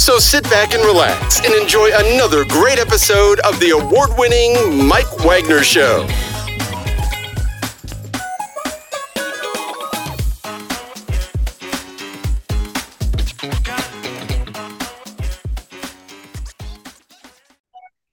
So sit back and relax and enjoy another great episode of the award winning Mike Wagner Show.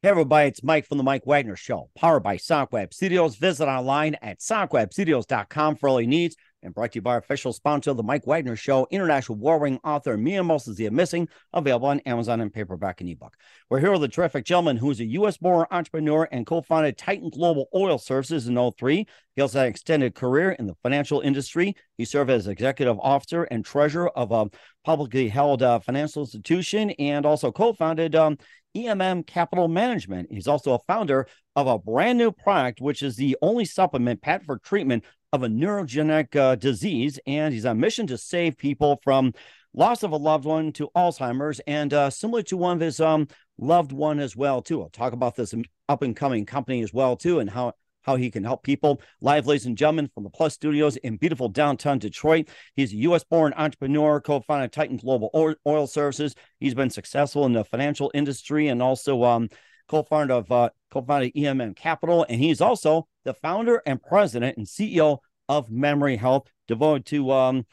Hey everybody, it's Mike from the Mike Wagner Show, powered by SonicWeb Studios. Visit online at sonicwebstudios.com for all your needs and brought to you by our official sponsor the Mike Wagner Show, international war-ring author Mia Mohsin Zia Missing, available on Amazon and paperback and ebook. We're here with a terrific gentleman who's a U.S.-born entrepreneur and co-founded Titan Global Oil Services in 03. He also had an extended career in the financial industry. He served as executive officer and treasurer of a publicly held uh, financial institution and also co-founded um, EMM Capital Management. He's also a founder of a brand new product, which is the only supplement patent for treatment of a neurogenic uh, disease. And he's on a mission to save people from loss of a loved one to Alzheimer's, and uh, similar to one of his um, loved one as well too. I'll talk about this up and coming company as well too, and how how he can help people. Live, ladies and gentlemen, from the Plus Studios in beautiful downtown Detroit. He's a U.S. born entrepreneur, co founder Titan Global Oil Services. He's been successful in the financial industry and also um, co founder of uh, co founded EMM Capital. And he's also the founder and president and CEO of Memory Health, devoted to um,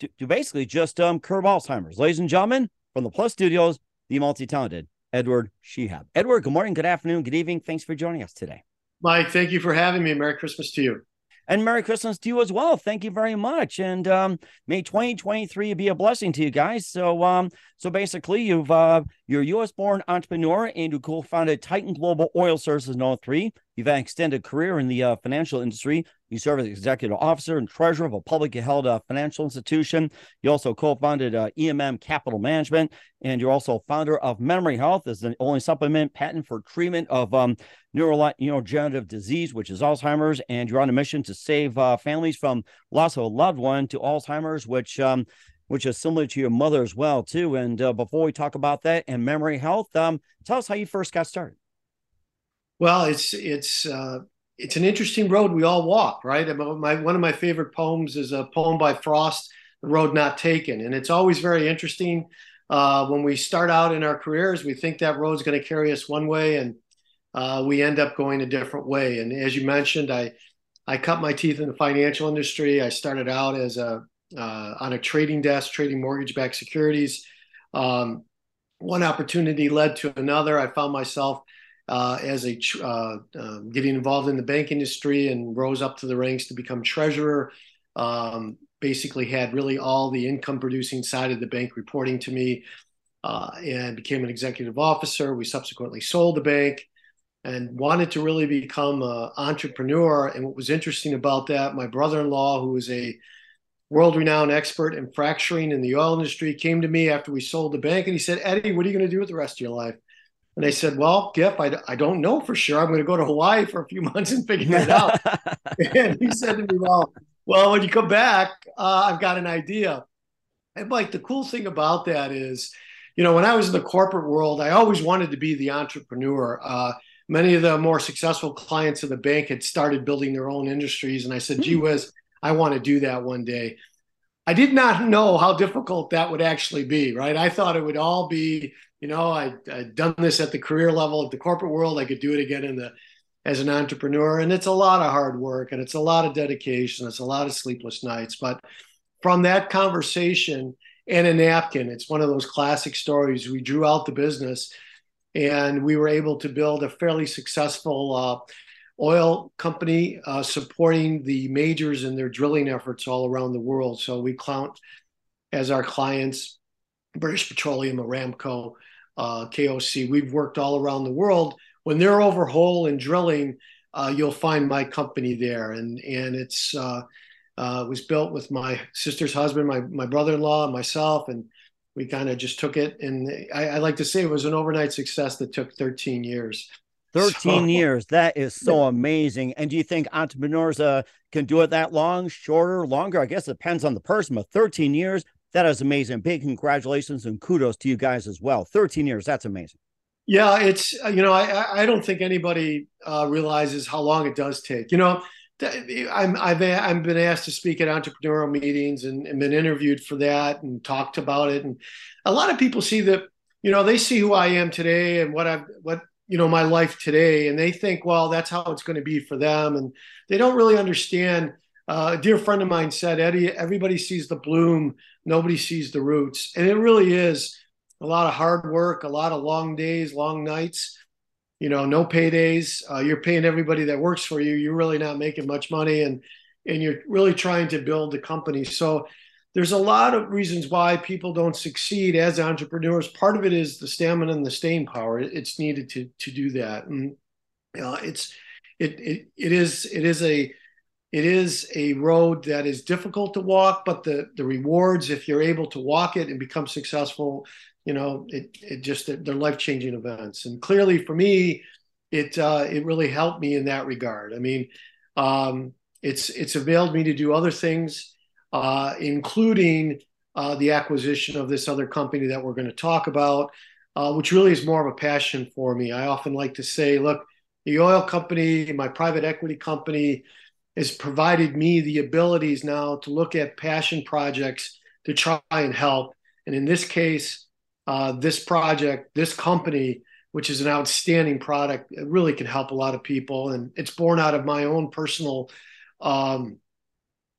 to, to basically just um, curb Alzheimer's. Ladies and gentlemen, from the Plus Studios, the multi talented Edward Shehab. Edward, good morning, good afternoon, good evening. Thanks for joining us today. Mike, thank you for having me. Merry Christmas to you. And Merry Christmas to you as well. Thank you very much. And um, may 2023 be a blessing to you guys. So, um, so basically, you've uh, you're U.S. born entrepreneur and you co-founded Titan Global Oil Services in 03. You've had an extended career in the uh, financial industry. You serve as executive officer and treasurer of a publicly held uh, financial institution. You also co-founded uh, EMM Capital Management, and you're also founder of Memory Health, is the only supplement patent for treatment of um, neurodegenerative disease, which is Alzheimer's. And you're on a mission to save uh, families from loss of a loved one to Alzheimer's, which um, which is similar to your mother as well too. And uh, before we talk about that and Memory Health, um, tell us how you first got started. Well, it's it's uh, it's an interesting road we all walk, right? My, one of my favorite poems is a poem by Frost, "The Road Not Taken," and it's always very interesting uh, when we start out in our careers. We think that road's going to carry us one way, and uh, we end up going a different way. And as you mentioned, I I cut my teeth in the financial industry. I started out as a uh, on a trading desk, trading mortgage-backed securities. Um, one opportunity led to another. I found myself uh, as a uh, um, getting involved in the bank industry and rose up to the ranks to become treasurer. Um, basically, had really all the income producing side of the bank reporting to me, uh, and became an executive officer. We subsequently sold the bank and wanted to really become an entrepreneur. And what was interesting about that, my brother-in-law, who was a world-renowned expert in fracturing in the oil industry, came to me after we sold the bank, and he said, "Eddie, what are you going to do with the rest of your life?" And I said, well, Giff, I, I don't know for sure. I'm going to go to Hawaii for a few months and figure it out. and he said to me, well, well, when you come back, uh, I've got an idea. And Mike, the cool thing about that is, you know, when I was in the corporate world, I always wanted to be the entrepreneur. Uh, many of the more successful clients of the bank had started building their own industries. And I said, gee hmm. whiz, I want to do that one day. I did not know how difficult that would actually be, right? I thought it would all be you know, I, I'd done this at the career level, at the corporate world. I could do it again in the as an entrepreneur, and it's a lot of hard work and it's a lot of dedication. It's a lot of sleepless nights. But from that conversation and a napkin, it's one of those classic stories. We drew out the business, and we were able to build a fairly successful. Uh, oil company uh, supporting the majors in their drilling efforts all around the world. So we count as our clients British Petroleum, Aramco, uh, KOC. We've worked all around the world. When they're overhaul and drilling, uh, you'll find my company there, and and it's uh, uh, was built with my sister's husband, my my brother-in-law, and myself, and we kind of just took it. And I, I like to say it was an overnight success that took 13 years. 13 so, years. That is so amazing. And do you think entrepreneurs uh, can do it that long, shorter, longer? I guess it depends on the person, but 13 years, that is amazing. Big congratulations and kudos to you guys as well. 13 years, that's amazing. Yeah, it's, you know, I, I don't think anybody uh, realizes how long it does take. You know, I'm, I've, I've been asked to speak at entrepreneurial meetings and, and been interviewed for that and talked about it. And a lot of people see that, you know, they see who I am today and what I've, what you know my life today and they think well that's how it's going to be for them and they don't really understand. Uh, a dear friend of mine said eddie everybody sees the bloom nobody sees the roots. And it really is a lot of hard work a lot of long days long nights you know no paydays. Uh, you're paying everybody that works for you you're really not making much money and and you're really trying to build the company. So there's a lot of reasons why people don't succeed as entrepreneurs. Part of it is the stamina and the staying power. It's needed to to do that, and know, it's it it it is it is a it is a road that is difficult to walk, but the the rewards if you're able to walk it and become successful, you know, it it just they're life changing events. And clearly for me, it uh, it really helped me in that regard. I mean, um, it's it's availed me to do other things uh, including uh, the acquisition of this other company that we're going to talk about, uh, which really is more of a passion for me. I often like to say, look, the oil company, my private equity company, has provided me the abilities now to look at passion projects to try and help. And in this case, uh, this project, this company, which is an outstanding product, it really can help a lot of people. And it's born out of my own personal um,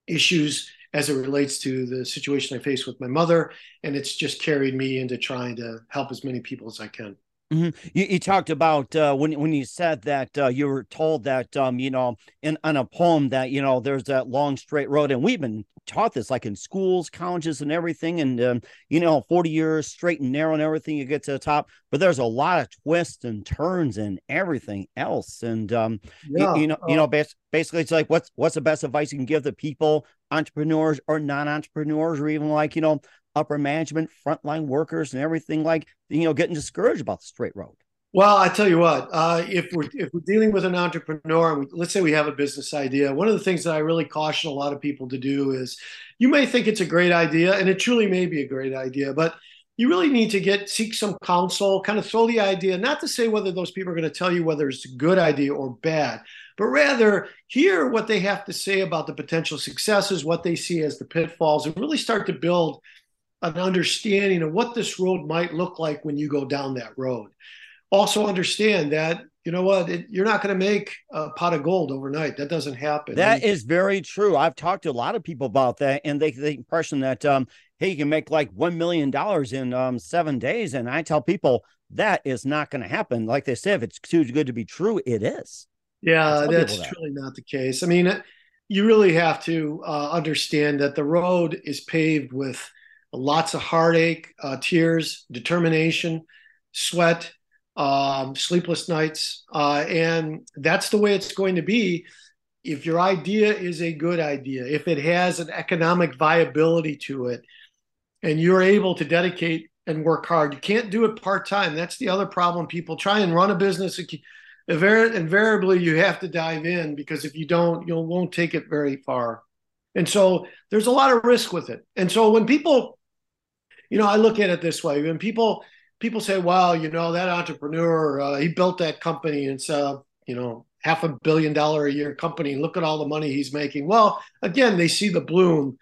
issues as it relates to the situation I face with my mother. And it's just carried me into trying to help as many people as I can. Mm-hmm. You, you, talked about uh, when when you said that uh, you were told that um, you know in on a poem that you know there's that long straight road, and we've been taught this like in schools, colleges, and everything, and um, you know 40 years straight and narrow and everything, you get to the top, but there's a lot of twists and turns and everything else, and um, yeah. you, you, know uh, you know basically it's like what's what's the best advice you can give the people, entrepreneurs or non-entrepreneurs, or even like you know upper management, frontline workers, and everything like you know getting discouraged about the straight road? Well, I tell you what, uh, if we're if we're dealing with an entrepreneur, and we, let's say we have a business idea, one of the things that I really caution a lot of people to do is, you may think it's a great idea, and it truly may be a great idea, but you really need to get seek some counsel, kind of throw the idea, not to say whether those people are going to tell you whether it's a good idea or bad, but rather hear what they have to say about the potential successes, what they see as the pitfalls, and really start to build an understanding of what this road might look like when you go down that road. Also, understand that you know what it, you're not going to make a pot of gold overnight. That doesn't happen. That is very true. I've talked to a lot of people about that, and they the impression that um, hey, you can make like one million dollars in um, seven days, and I tell people that is not going to happen. Like they say, if it's too good to be true, it is. Yeah, that's that. truly not the case. I mean, you really have to uh, understand that the road is paved with lots of heartache, uh, tears, determination, sweat, um, sleepless nights. Uh, and that's the way it's going to be if your idea is a good idea, if it has an economic viability to it, and you're able to dedicate and work hard. You can't do it part time. That's the other problem. People try and run a business. Invariably, you have to dive in because if you don't, you won't take it very far. And so there's a lot of risk with it. And so when people you know, I look at it this way: when people people say, "Well, you know, that entrepreneur, uh, he built that company, and it's a you know half a billion dollar a year company. Look at all the money he's making." Well, again, they see the bloom,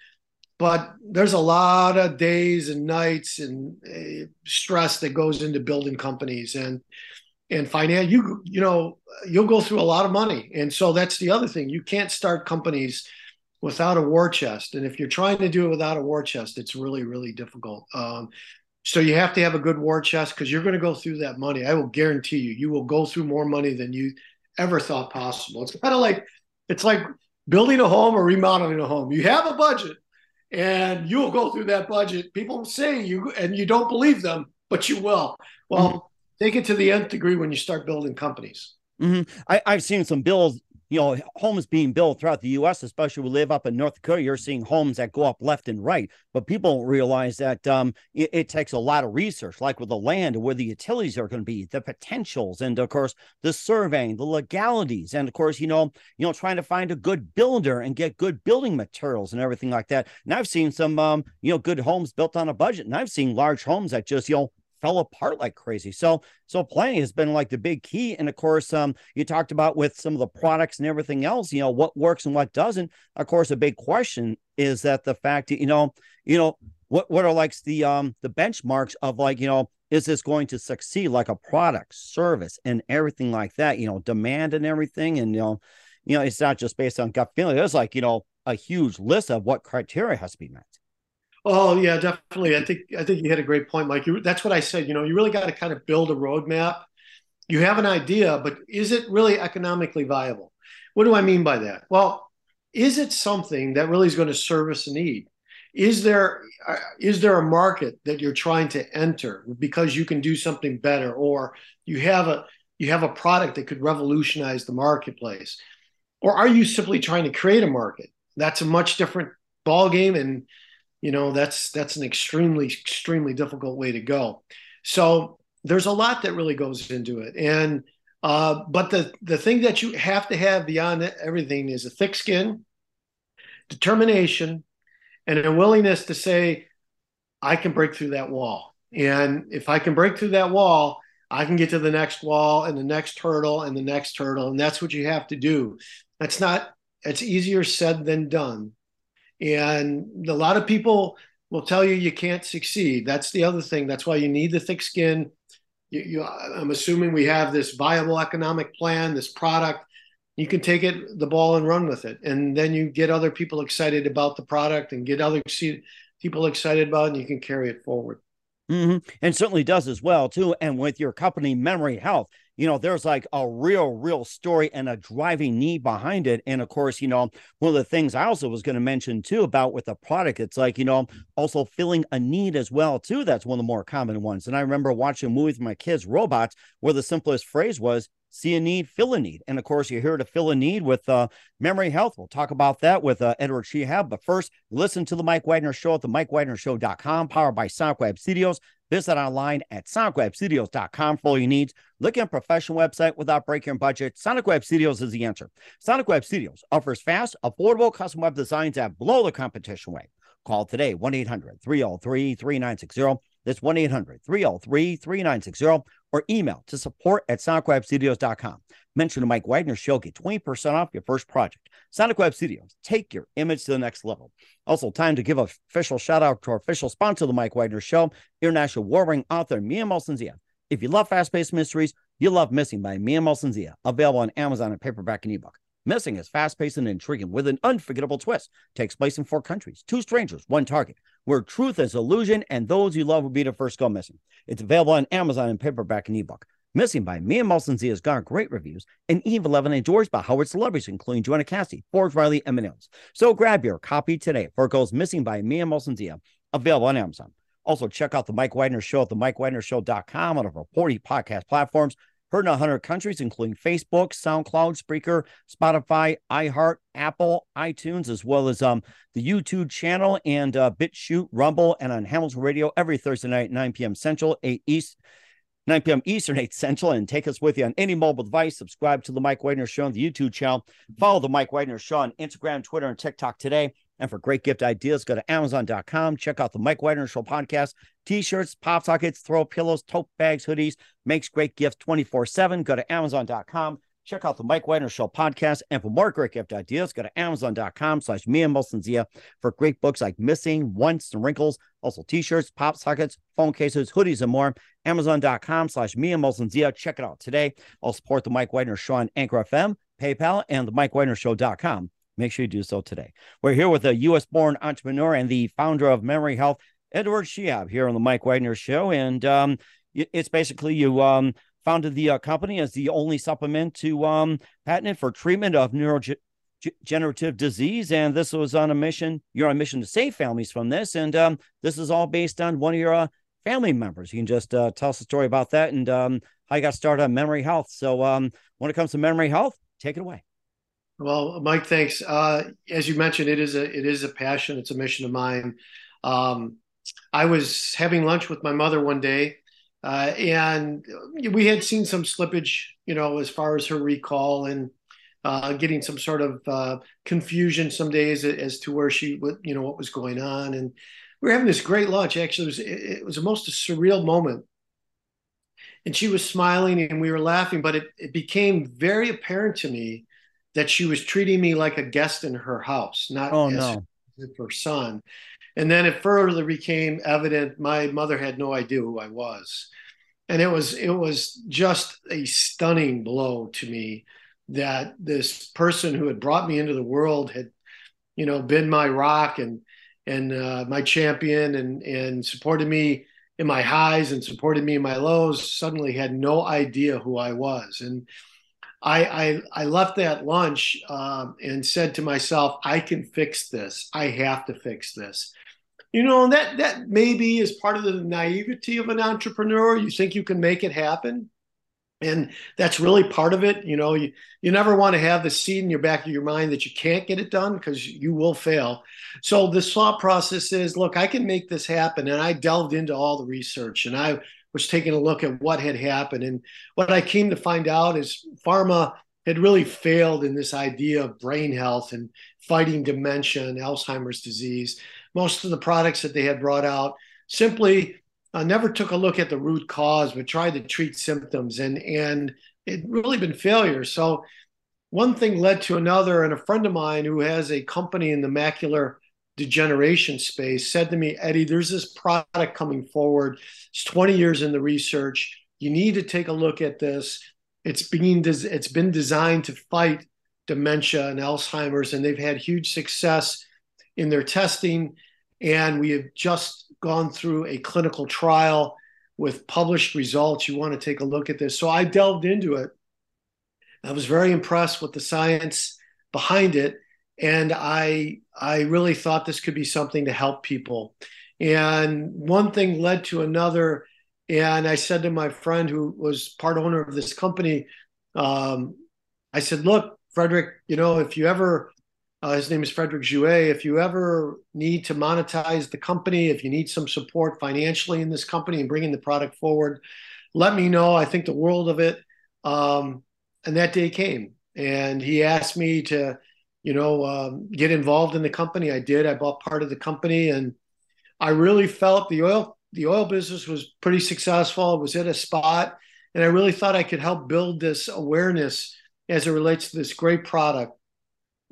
but there's a lot of days and nights and uh, stress that goes into building companies and and finance you you know you'll go through a lot of money and so that's the other thing you can't start companies without a war chest. And if you're trying to do it without a war chest, it's really, really difficult. Um, so you have to have a good war chest because you're going to go through that money. I will guarantee you, you will go through more money than you ever thought possible. It's kind of like it's like building a home or remodeling a home. You have a budget and you'll go through that budget. People say you and you don't believe them, but you will. Well, mm-hmm. take it to the nth degree when you start building companies. Mm-hmm. I, I've seen some bills you know, homes being built throughout the U.S., especially we live up in North Dakota, you're seeing homes that go up left and right. But people don't realize that um, it, it, takes a lot of research, like with the land, where the utilities are going to be, the potentials, and of course the surveying, the legalities, and of course, you know, you know, trying to find a good builder and get good building materials and everything like that. And I've seen some, um, you know, good homes built on a budget, and I've seen large homes that just, you know, fell apart like crazy. So so planning has been like the big key. And of course, um, you talked about with some of the products and everything else, you know, what works and what doesn't. Of course, a big question is that the fact that, you know, you know, what what are like the um the benchmarks of like, you know, is this going to succeed like a product, service, and everything like that, you know, demand and everything. And you know, you know, it's not just based on gut feeling. There's like, you know, a huge list of what criteria has to be met. Oh yeah, definitely. I think I think you had a great point, Mike. You, that's what I said. You know, you really got to kind of build a roadmap. You have an idea, but is it really economically viable? What do I mean by that? Well, is it something that really is going to service a need? Is there uh, there a market that you're trying to enter because you can do something better, or you have a you have a product that could revolutionize the marketplace, or are you simply trying to create a market? That's a much different ball game, and you know that's that's an extremely extremely difficult way to go. So there's a lot that really goes into it. And uh, but the the thing that you have to have beyond everything is a thick skin determination and a willingness to say i can break through that wall. And if i can break through that wall i can get to the next wall and the next hurdle and the next hurdle and that's what you have to do. That's not it's easier said than done and a lot of people will tell you you can't succeed. That's the other thing. That's why you need the thick skin. You, you, I'm assuming we have this viable economic plan, this product. You can take it, the ball, and run with it, and then you get other people excited about the product, and get other people excited about, it, and you can carry it forward. Mm-hmm. And certainly does as well too. And with your company, Memory Health, you know, there's like a real, real story and a driving need behind it. And of course, you know, one of the things I also was going to mention too about with the product, it's like, you know, also filling a need as well too. That's one of the more common ones. And I remember watching a movie with my kids, Robots, where the simplest phrase was, see a need, fill a need. And of course, you're here to fill a need with uh, Memory Health. We'll talk about that with uh, Edward Shehab. But first, listen to the Mike Wagner Show at the MikeWagnerShow.com, powered by Web Studios. Visit online at sonicwebstudios.com for all your needs. Look at a professional website without breaking your budget. Sonic Web Studios is the answer. Sonic Web Studios offers fast, affordable custom web designs that blow the competition away. Call today 1 800 303 3960. That's 1 800 303 3960 or email to support at sonicwebstudios.com. Mention the Mike Wagner Show, get 20% off your first project. Sonic Web Studios, take your image to the next level. Also, time to give a official shout out to our official sponsor the Mike Wagner Show, international war ring author Mia Molson-Zia. If you love fast paced mysteries, you love Missing by Mia Molson-Zia, available on Amazon and paperback and ebook. Missing is fast paced and intriguing with an unforgettable twist. Takes place in four countries, two strangers, one target, where truth is illusion and those you love will be the first to go missing. It's available on Amazon and paperback and ebook. Missing by Mia Molson-Zia has garnered great reviews, and Eve 11 enjoys by Howard celebrities, including Joanna Cassidy, Forbes Riley, and Mills. So grab your copy today for goes Missing by Mia Molson-Zia, available on Amazon. Also, check out the Mike Wagner Show at the MikeWagnerShow.com on over 40 podcast platforms. Heard in 100 countries, including Facebook, SoundCloud, Spreaker, Spotify, iHeart, Apple, iTunes, as well as um, the YouTube channel and uh, BitChute, Rumble, and on Hamilton Radio every Thursday night, 9 p.m. Central, 8 East. 9 p.m. Eastern, 8 Central, and take us with you on any mobile device. Subscribe to the Mike Wagner Show on the YouTube channel. Follow the Mike Wagner Show on Instagram, Twitter, and TikTok today. And for great gift ideas, go to Amazon.com. Check out the Mike Wagner Show podcast. T-shirts, pop sockets, throw pillows, tote bags, hoodies. Makes great gifts 24-7. Go to Amazon.com. Check out the Mike Wagner Show podcast. And for more great gift ideas, go to Amazon.com slash Mia Molson-Zia for great books like Missing, Once, and Wrinkles. Also t-shirts, pop sockets, phone cases, hoodies, and more. Amazon.com slash Mia Molson-Zia. Check it out today. I'll support the Mike Wagner Show on Anchor FM, PayPal, and the Mike Wagner Show.com. Make sure you do so today. We're here with a U.S. born entrepreneur and the founder of Memory Health, Edward Shehab, here on the Mike Wagner Show. And um, it's basically you um, founded the uh, company as the only supplement to um, patent for treatment of neurodegenerative disease. And this was on a mission. You're on a mission to save families from this. And um, this is all based on one of your uh, family members. You can just uh, tell us a story about that and um, how you got started on memory health. So um, when it comes to memory health, take it away. Well, Mike, thanks. Uh, as you mentioned, it is a it is a passion. It's a mission of mine. Um, I was having lunch with my mother one day, uh, and we had seen some slippage, you know, as far as her recall and uh, getting some sort of uh, confusion some days as to where she, would, you know, what was going on. And we were having this great lunch. Actually, it was it was the most surreal moment. And she was smiling and we were laughing, but it, it became very apparent to me that she was treating me like a guest in her house, not oh, as no. her son. And then it further became evident my mother had no idea who I was. And it was it was just a stunning blow to me that this person who had brought me into the world had, you know, been my rock and and uh, my champion and and supported me in my highs and supported me in my lows suddenly had no idea who I was. And I I, I left that lunch um, and said to myself, I can fix this. I have to fix this. You know, that that maybe is part of the naivety of an entrepreneur. You think you can make it happen and that's really part of it you know you, you never want to have the seed in your back of your mind that you can't get it done because you will fail so the thought process is look i can make this happen and i delved into all the research and i was taking a look at what had happened and what i came to find out is pharma had really failed in this idea of brain health and fighting dementia and alzheimer's disease most of the products that they had brought out simply uh, never took a look at the root cause, but tried to treat symptoms, and and it really been failure. So one thing led to another, and a friend of mine who has a company in the macular degeneration space said to me, Eddie, there's this product coming forward. It's 20 years in the research. You need to take a look at this. It's being it's been designed to fight dementia and Alzheimer's, and they've had huge success in their testing. And we have just gone through a clinical trial with published results. You want to take a look at this. So I delved into it. I was very impressed with the science behind it. And I, I really thought this could be something to help people. And one thing led to another. And I said to my friend who was part owner of this company, um, I said, look, Frederick, you know, if you ever uh, his name is Frederick Jouet. If you ever need to monetize the company, if you need some support financially in this company and bringing the product forward, let me know. I think the world of it. Um, and that day came, and he asked me to, you know, um, get involved in the company. I did. I bought part of the company, and I really felt the oil the oil business was pretty successful. It was at a spot, and I really thought I could help build this awareness as it relates to this great product.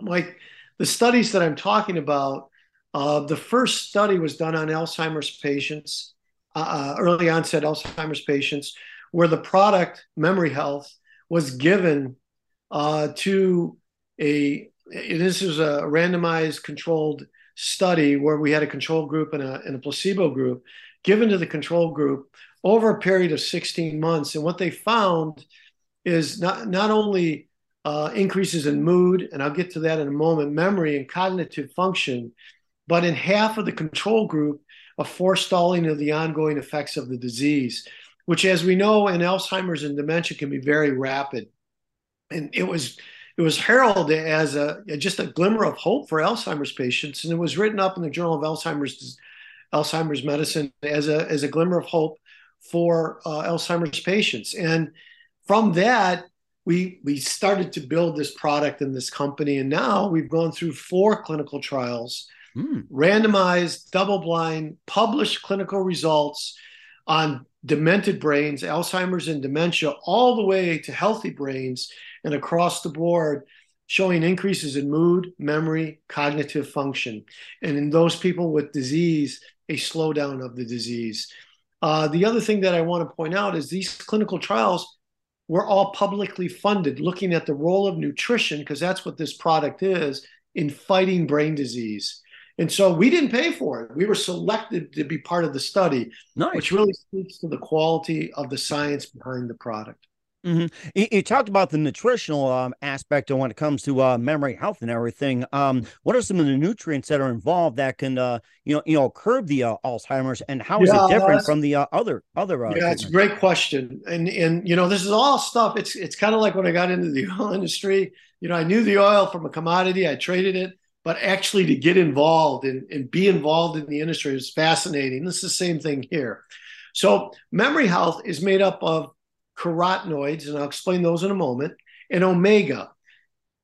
Like the studies that I'm talking about, uh, the first study was done on Alzheimer's patients, uh, uh, early onset Alzheimer's patients, where the product Memory Health was given uh, to a. This is a randomized controlled study where we had a control group and a, and a placebo group given to the control group over a period of 16 months. And what they found is not, not only uh, increases in mood, and I'll get to that in a moment, memory and cognitive function, but in half of the control group, a forestalling of the ongoing effects of the disease, which, as we know, in Alzheimer's and dementia, can be very rapid. And it was it was heralded as a just a glimmer of hope for Alzheimer's patients, and it was written up in the Journal of Alzheimer's Alzheimer's Medicine as a as a glimmer of hope for uh, Alzheimer's patients. And from that, we we started to build this product and this company and now we've gone through four clinical trials mm. randomized double blind published clinical results on demented brains alzheimer's and dementia all the way to healthy brains and across the board showing increases in mood memory cognitive function and in those people with disease a slowdown of the disease uh, the other thing that i want to point out is these clinical trials we're all publicly funded looking at the role of nutrition, because that's what this product is, in fighting brain disease. And so we didn't pay for it. We were selected to be part of the study, nice. which really speaks to the quality of the science behind the product. Mm-hmm. You, you, talked about the nutritional um, aspect of when it comes to uh, memory health and everything. Um, what are some of the nutrients that are involved that can, uh, you know, you know, curb the uh, Alzheimer's, and how is yeah, it different from the uh, other other? Uh, yeah, it's a great question, and and you know, this is all stuff. It's it's kind of like when I got into the oil industry. You know, I knew the oil from a commodity. I traded it, but actually to get involved and, and be involved in the industry is fascinating. This is the same thing here. So memory health is made up of carotenoids, and I'll explain those in a moment, and omega,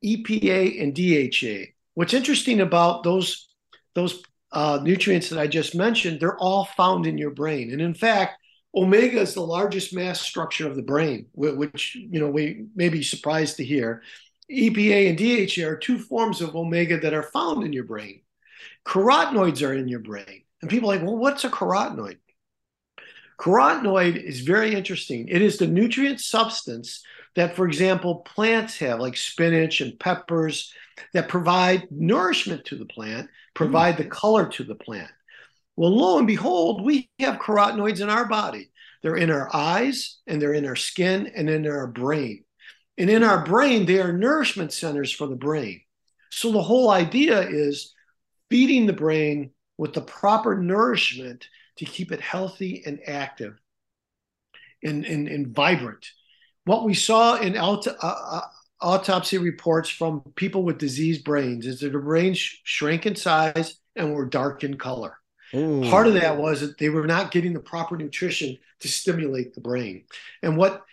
EPA, and DHA. What's interesting about those those uh, nutrients that I just mentioned, they're all found in your brain, and in fact, omega is the largest mass structure of the brain, which you know we may be surprised to hear. EPA and DHA are two forms of omega that are found in your brain. Carotenoids are in your brain, and people are like, well, what's a carotenoid? Carotenoid is very interesting. It is the nutrient substance that, for example, plants have, like spinach and peppers, that provide nourishment to the plant, provide mm the color to the plant. Well, lo and behold, we have carotenoids in our body. They're in our eyes, and they're in our skin, and in our brain. And in our brain, they are nourishment centers for the brain. So the whole idea is feeding the brain with the proper nourishment to keep it healthy and active and, and, and vibrant. What we saw in uh, uh, autopsy reports from people with diseased brains is that the brains sh- shrank in size and were dark in color. Ooh. Part of that was that they were not getting the proper nutrition to stimulate the brain. And what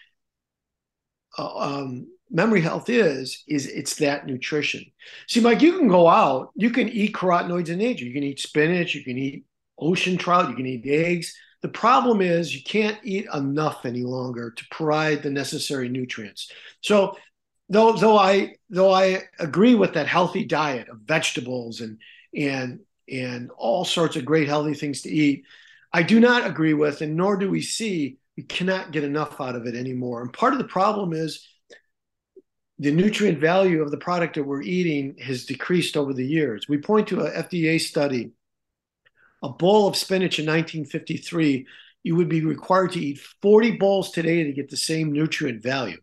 um, memory health is is it's that nutrition. See, Mike, you can go out, you can eat carotenoids in nature. You can eat spinach, you can eat ocean trout, you can eat eggs. The problem is you can't eat enough any longer to provide the necessary nutrients. So though though I though I agree with that healthy diet of vegetables and and and all sorts of great healthy things to eat, I do not agree with, and nor do we see we cannot get enough out of it anymore. And part of the problem is the nutrient value of the product that we're eating has decreased over the years. We point to a FDA study a bowl of spinach in 1953, you would be required to eat 40 bowls today to get the same nutrient value.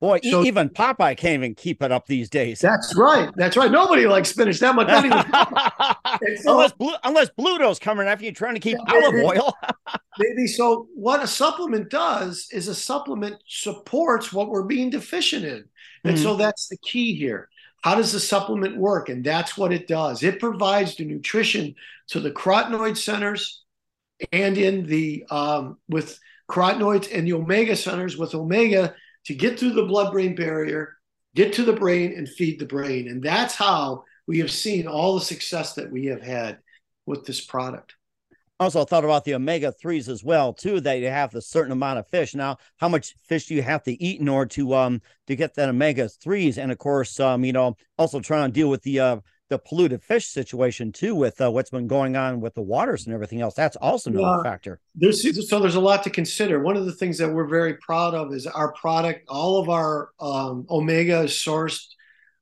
Boy, so, even Popeye can't even keep it up these days. That's right. That's right. Nobody likes spinach that much. Not even so, unless Blue, unless Bluto's coming after you trying to keep Olive Oyl. maybe so. What a supplement does is a supplement supports what we're being deficient in, and mm-hmm. so that's the key here. How does the supplement work? And that's what it does. It provides the nutrition to the carotenoid centers and in the um, with carotenoids and the omega centers with omega to get through the blood brain barrier, get to the brain and feed the brain. And that's how we have seen all the success that we have had with this product also thought about the omega 3s as well too that you have a certain amount of fish. Now how much fish do you have to eat in order to um to get that omega 3s and of course um you know also trying to deal with the uh the polluted fish situation too with uh, what's been going on with the waters and everything else. That's also another uh, factor. There's so there's a lot to consider. One of the things that we're very proud of is our product all of our um, omega is sourced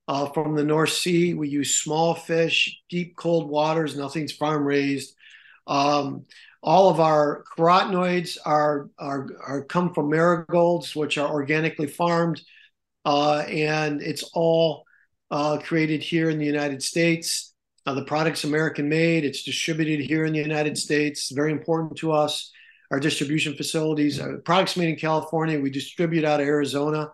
uh, from the north sea. We use small fish deep cold waters nothing's farm raised um, all of our carotenoids are, are, are come from marigolds, which are organically farmed, uh, and it's all uh, created here in the United States. Uh, the product's American made. It's distributed here in the United States. Very important to us. Our distribution facilities, uh, products made in California. We distribute out of Arizona,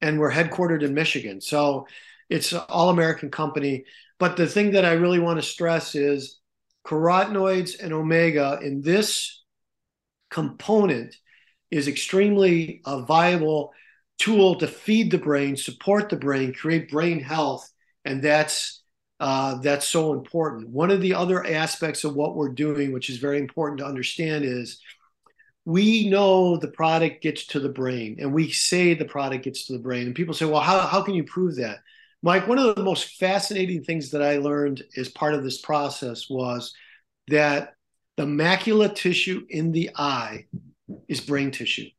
and we're headquartered in Michigan. So it's an all American company. But the thing that I really want to stress is carotenoids and omega in this component is extremely a viable tool to feed the brain, support the brain, create brain health, and that's uh, that's so important. One of the other aspects of what we're doing, which is very important to understand, is we know the product gets to the brain, and we say the product gets to the brain. And people say, "Well, how how can you prove that?" Mike, one of the most fascinating things that I learned as part of this process was that the macula tissue in the eye is brain tissue.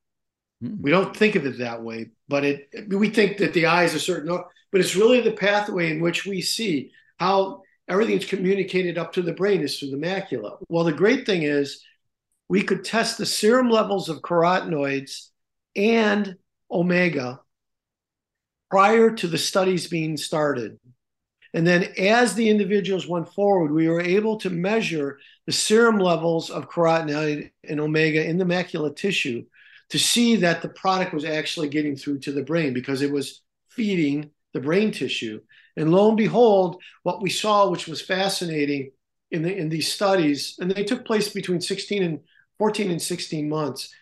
Hmm. We don't think of it that way, but it we think that the eye is a certain, but it's really the pathway in which we see how everything's communicated up to the brain is through the macula. Well, the great thing is we could test the serum levels of carotenoids and omega prior to the studies being started. And then as the individuals went forward, we were able to measure the serum levels of carotenoid and omega in the macula tissue to see that the product was actually getting through to the brain because it was feeding the brain tissue. And lo and behold, what we saw, which was fascinating in, the, in these studies, and they took place between 16 and 14 and 16 months,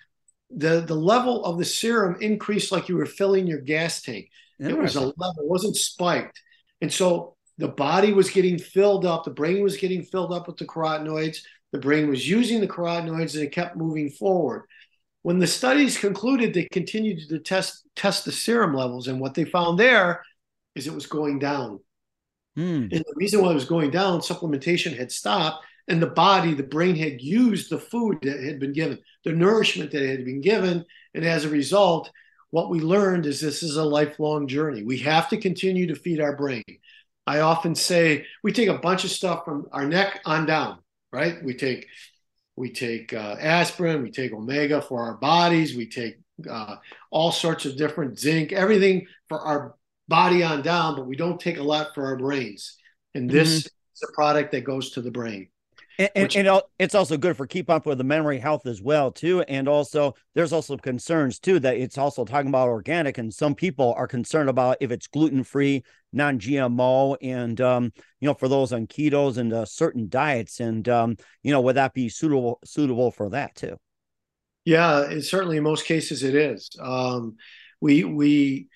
the, the level of the serum increased like you were filling your gas tank. It was a level, it wasn't spiked. And so the body was getting filled up, the brain was getting filled up with the carotenoids, the brain was using the carotenoids, and it kept moving forward. When the studies concluded, they continued to test test the serum levels, and what they found there is it was going down. Hmm. And the reason why it was going down, supplementation had stopped, and the body, the brain had used the food that had been given, the nourishment that had been given, and as a result, what we learned is this is a lifelong journey. We have to continue to feed our brain. I often say we take a bunch of stuff from our neck on down, right? We take we take uh, aspirin, we take omega for our bodies, we take uh, all sorts of different zinc, everything for our body on down, but we don't take a lot for our brains. And this mm-hmm. is a product that goes to the brain. And, and, and, it's also good for keep up with the memory health as well too. And also there's also concerns too that it's also talking about organic and some people are concerned about if it's gluten-free non-gmo and um, you know for those on ketos and uh, certain diets. And um, you know would that be suitable suitable for that too? Yeah it, certainly in most cases it is. Um, we we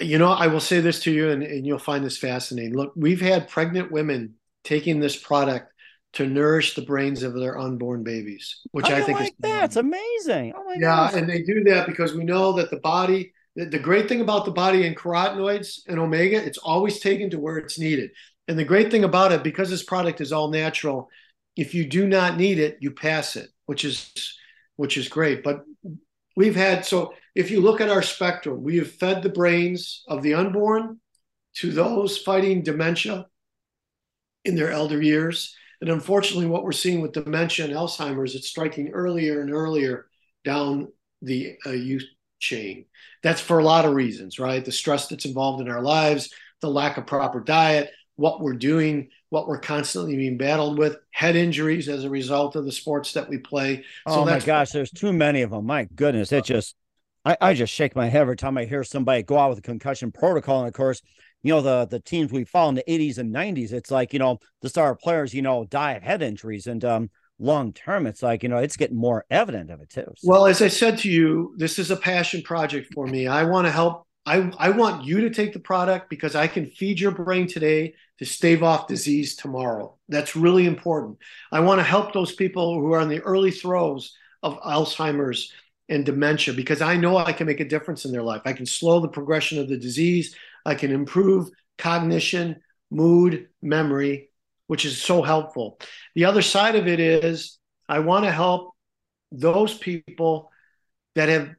you know i will say this to you and, and you'll find this fascinating. Look we've had pregnant women taking this product to nourish the brains of their unborn babies, which I, I think like is that's amazing. Oh yeah, gosh. and they do that because we know that the body. The, the great thing about the body and carotenoids and omega, it's always taken to where it's needed. And the great thing about it, because this product is all natural, if you do not need it, you pass it, which is which is great. But we've had so if you look at our spectrum, we have fed the brains of the unborn to those fighting dementia in their elder years and unfortunately, what we're seeing with dementia and Alzheimer's, it's striking earlier and earlier down the uh, youth chain. That's for a lot of reasons, right? The stress that's involved in our lives, the lack of proper diet, what we're doing, what we're constantly being battled with, head injuries as a result of the sports that we play. So oh my gosh, there's too many of them. My goodness, it just I, I just shake my head every time I hear somebody go out with a concussion protocol. And of course, you know the the teams we follow in the 80s and 90s it's like you know the star players you know die of head injuries and um long term it's like you know it's getting more evident of it too so. well as i said to you this is a passion project for me i want to help I, I want you to take the product because I can feed your brain today to stave off disease tomorrow. That's really important. I want to help those people who are in the early throes of Alzheimer's and dementia because I know I can make a difference in their life. I can slow the progression of the disease. I can improve cognition, mood, memory, which is so helpful. The other side of it is I want to help those people that have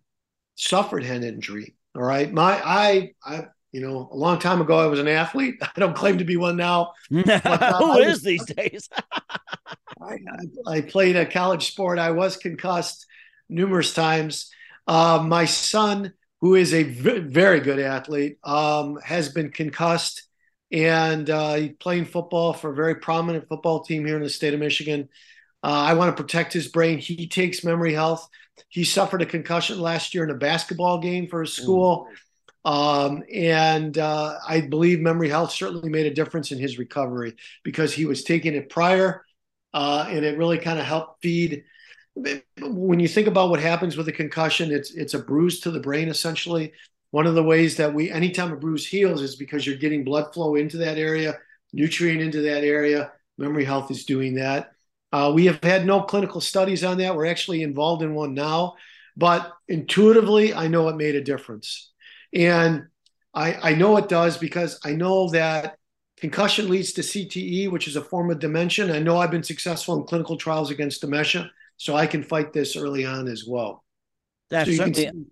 suffered head injury. All right. My, I, I, you know, a long time ago, I was an athlete. I don't claim to be one now. uh, Who is these days? I, I, played a college sport. I was concussed numerous times. Uh, my son who is a very good athlete, um, has been concussed and uh, playing football for a very prominent football team here in the state of Michigan. Uh, I want to protect his brain. He takes memory health. He suffered a concussion last year in a basketball game for his school. Um, and uh, I believe memory health certainly made a difference in his recovery because he was taking it prior uh, and it really kind of helped feed when you think about what happens with a concussion, it's it's a bruise to the brain essentially. One of the ways that we, anytime a bruise heals, is because you're getting blood flow into that area, nutrient into that area. Memory Health is doing that. Uh, we have had no clinical studies on that. We're actually involved in one now, but intuitively, I know it made a difference, and I, I know it does because I know that concussion leads to CTE, which is a form of dementia. I know I've been successful in clinical trials against dementia so I can fight this early on as well. That's so certainly.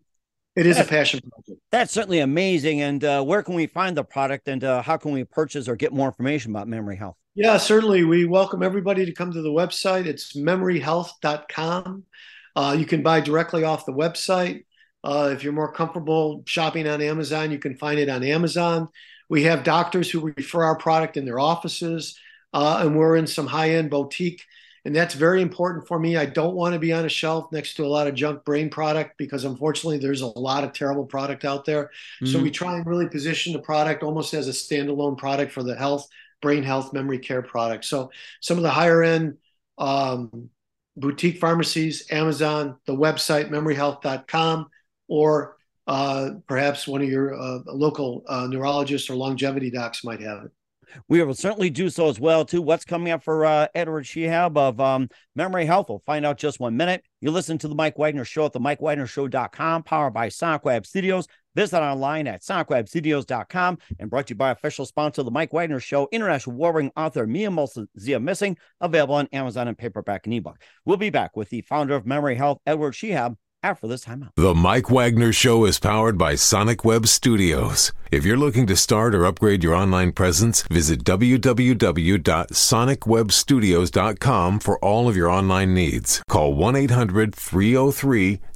it is a passion project. That's certainly amazing. And uh, where can we find the product and uh, how can we purchase or get more information about Memory Health? Yeah, certainly. We welcome everybody to come to the website. It's memoryhealth.com. Uh, you can buy directly off the website. Uh, if you're more comfortable shopping on Amazon, you can find it on Amazon. We have doctors who refer our product in their offices, uh, and we're in some high end boutique. And that's very important for me. I don't want to be on a shelf next to a lot of junk brain product because unfortunately there's a lot of terrible product out there. Mm-hmm. So we try and really position the product almost as a standalone product for the health, brain health, memory care product. So some of the higher end um, boutique pharmacies, Amazon, the website memoryhealth.com, or uh, perhaps one of your uh, local uh, neurologists or longevity docs might have it. We will certainly do so as well too. What's coming up for uh, Edward Shehab of um, Memory Health? We'll find out just one minute. You listen to the Mike Wagner Show at the MikeWagnerShow.com, powered by SonicWeb Studios. Visit online at SonicWebStudios.com and brought to you by official sponsor the Mike Wagner Show, international warring author Mia Zia Missing, available on Amazon and paperback and ebook. We'll be back with the founder of Memory Health, Edward Shehab, after this timeout. The Mike Wagner Show is powered by Sonic Web Studios. If you're looking to start or upgrade your online presence, visit www.sonicwebstudios.com for all of your online needs. Call 1 800 303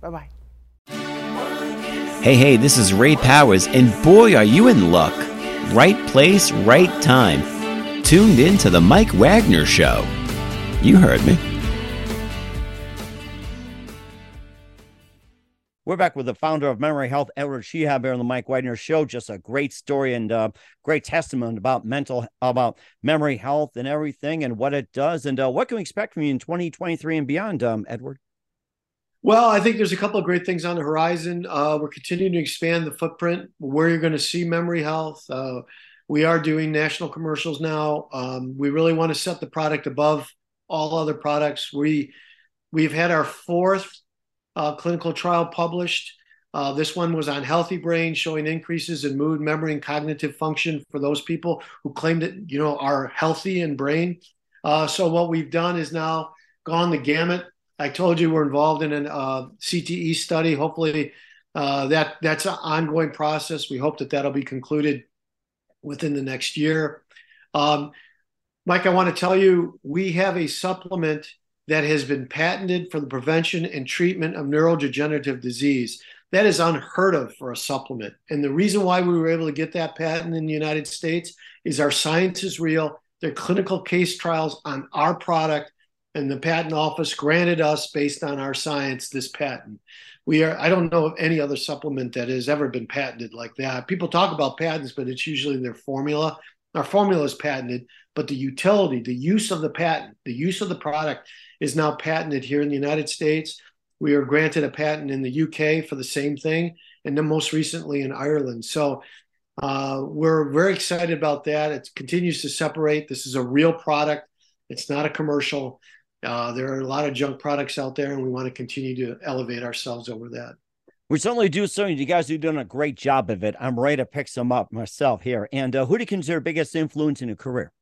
Bye bye. Hey, hey, this is Ray Powers, and boy, are you in luck. Right place, right time. Tuned in to The Mike Wagner Show. You heard me. We're back with the founder of Memory Health, Edward Shehab, here on the Mike Wagner Show. Just a great story and uh, great testament about mental, about memory health and everything and what it does. And uh, what can we expect from you in 2023 and beyond, um, Edward? Well, I think there's a couple of great things on the horizon. Uh, we're continuing to expand the footprint where you're going to see memory health. Uh, we are doing national commercials now. Um, we really want to set the product above all other products. We we've had our fourth uh, clinical trial published. Uh, this one was on healthy brain, showing increases in mood, memory, and cognitive function for those people who claim that you know are healthy in brain. Uh, so what we've done is now gone the gamut I told you we're involved in a uh, CTE study. Hopefully, uh, that that's an ongoing process. We hope that that'll be concluded within the next year. Um, Mike, I want to tell you we have a supplement that has been patented for the prevention and treatment of neurodegenerative disease. That is unheard of for a supplement. And the reason why we were able to get that patent in the United States is our science is real. There are clinical case trials on our product and the patent office granted us based on our science this patent. We are i don't know of any other supplement that has ever been patented like that. People talk about patents but it's usually their formula. Our formula is patented but the utility the use of the patent the use of the product is now patented here in the united states. We are granted a patent in the uk for the same thing and then most recently in ireland. So uh, we're very excited about that. It continues to separate. This is a real product. It's not a commercial uh, there are a lot of junk products out there, and we want to continue to elevate ourselves over that. We certainly do so. You guys are doing a great job of it. I'm ready to pick some up myself here. And uh, who do you consider biggest influence in your career?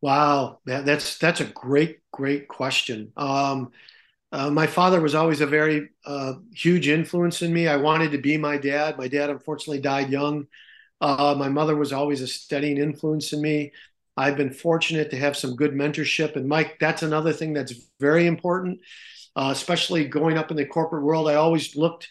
Wow, that's that's a great, great question. Um, uh, my father was always a very uh, huge influence in me. I wanted to be my dad. My dad unfortunately died young. Uh, my mother was always a steadying influence in me. I've been fortunate to have some good mentorship. And Mike, that's another thing that's very important, uh, especially going up in the corporate world. I always looked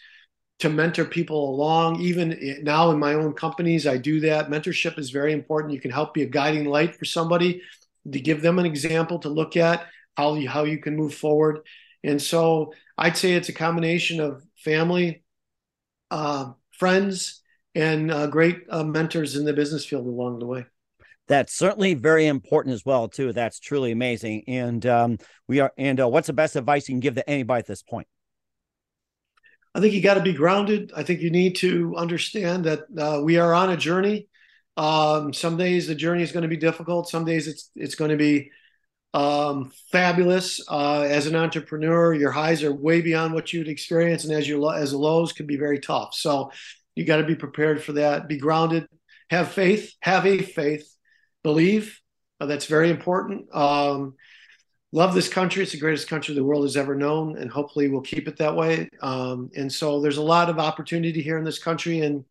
to mentor people along. Even now in my own companies, I do that. Mentorship is very important. You can help be a guiding light for somebody to give them an example to look at how you, how you can move forward. And so I'd say it's a combination of family, uh, friends, and uh, great uh, mentors in the business field along the way. That's certainly very important as well, too. That's truly amazing. And um, we are. And uh, what's the best advice you can give to anybody at this point? I think you got to be grounded. I think you need to understand that uh, we are on a journey. Um, some days the journey is going to be difficult. Some days it's it's going to be um, fabulous. Uh, as an entrepreneur, your highs are way beyond what you'd experience, and as your as lows can be very tough. So you got to be prepared for that. Be grounded. Have faith. Have a faith. Believe. Uh, that's very important. Um, love this country. It's the greatest country the world has ever known, and hopefully we'll keep it that way. Um, and so there's a lot of opportunity here in this country, and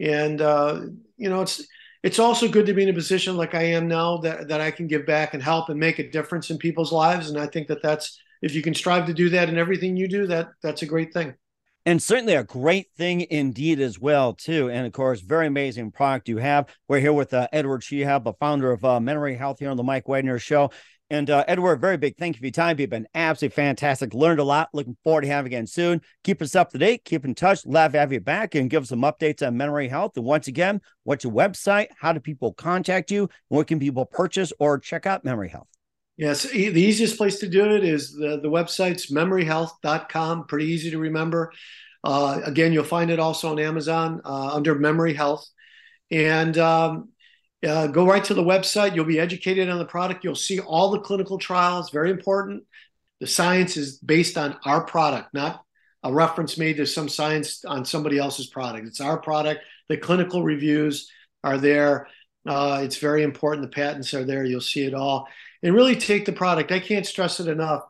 and uh, you know it's it's also good to be in a position like I am now that, that I can give back and help and make a difference in people's lives. And I think that that's, if you can strive to do that in everything you do, that that's a great thing. And certainly a great thing indeed as well, too. And of course, very amazing product you have. We're here with uh, Edward Shehab, the founder of uh, Memory Health here on the Mike Wagner Show. And uh, Edward, very big thank you for your time. You've been absolutely fantastic. Learned a lot. Looking forward to having you again soon. Keep us up to date. Keep in touch. Love to have you back and give us some updates on memory health. And once again, what's your website? How do people contact you? What can people purchase or check out memory health? Yes, the easiest place to do it is the, the website's memoryhealth.com. Pretty easy to remember. Uh, again, you'll find it also on Amazon uh, under Memory Health. And um, uh, go right to the website. You'll be educated on the product. You'll see all the clinical trials. Very important. The science is based on our product, not a reference made to some science on somebody else's product. It's our product. The clinical reviews are there. Uh, it's very important. The patents are there. You'll see it all. And really take the product. I can't stress it enough.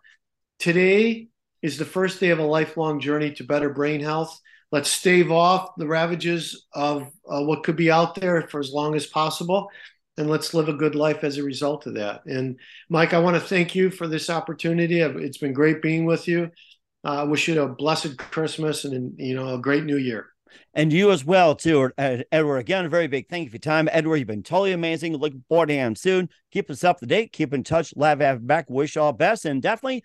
Today is the first day of a lifelong journey to better brain health. Let's stave off the ravages of uh, what could be out there for as long as possible and let's live a good life as a result of that. And mike i want to thank you for this opportunity. It's been great being with you. I uh, wish you a blessed christmas and you know a great new year and you as well too uh, edward again a very big thank you for your time. Edward you've been totally amazing. Looking forward to him soon. Keep us up to date. Keep in touch. Love have back. Wish all best and definitely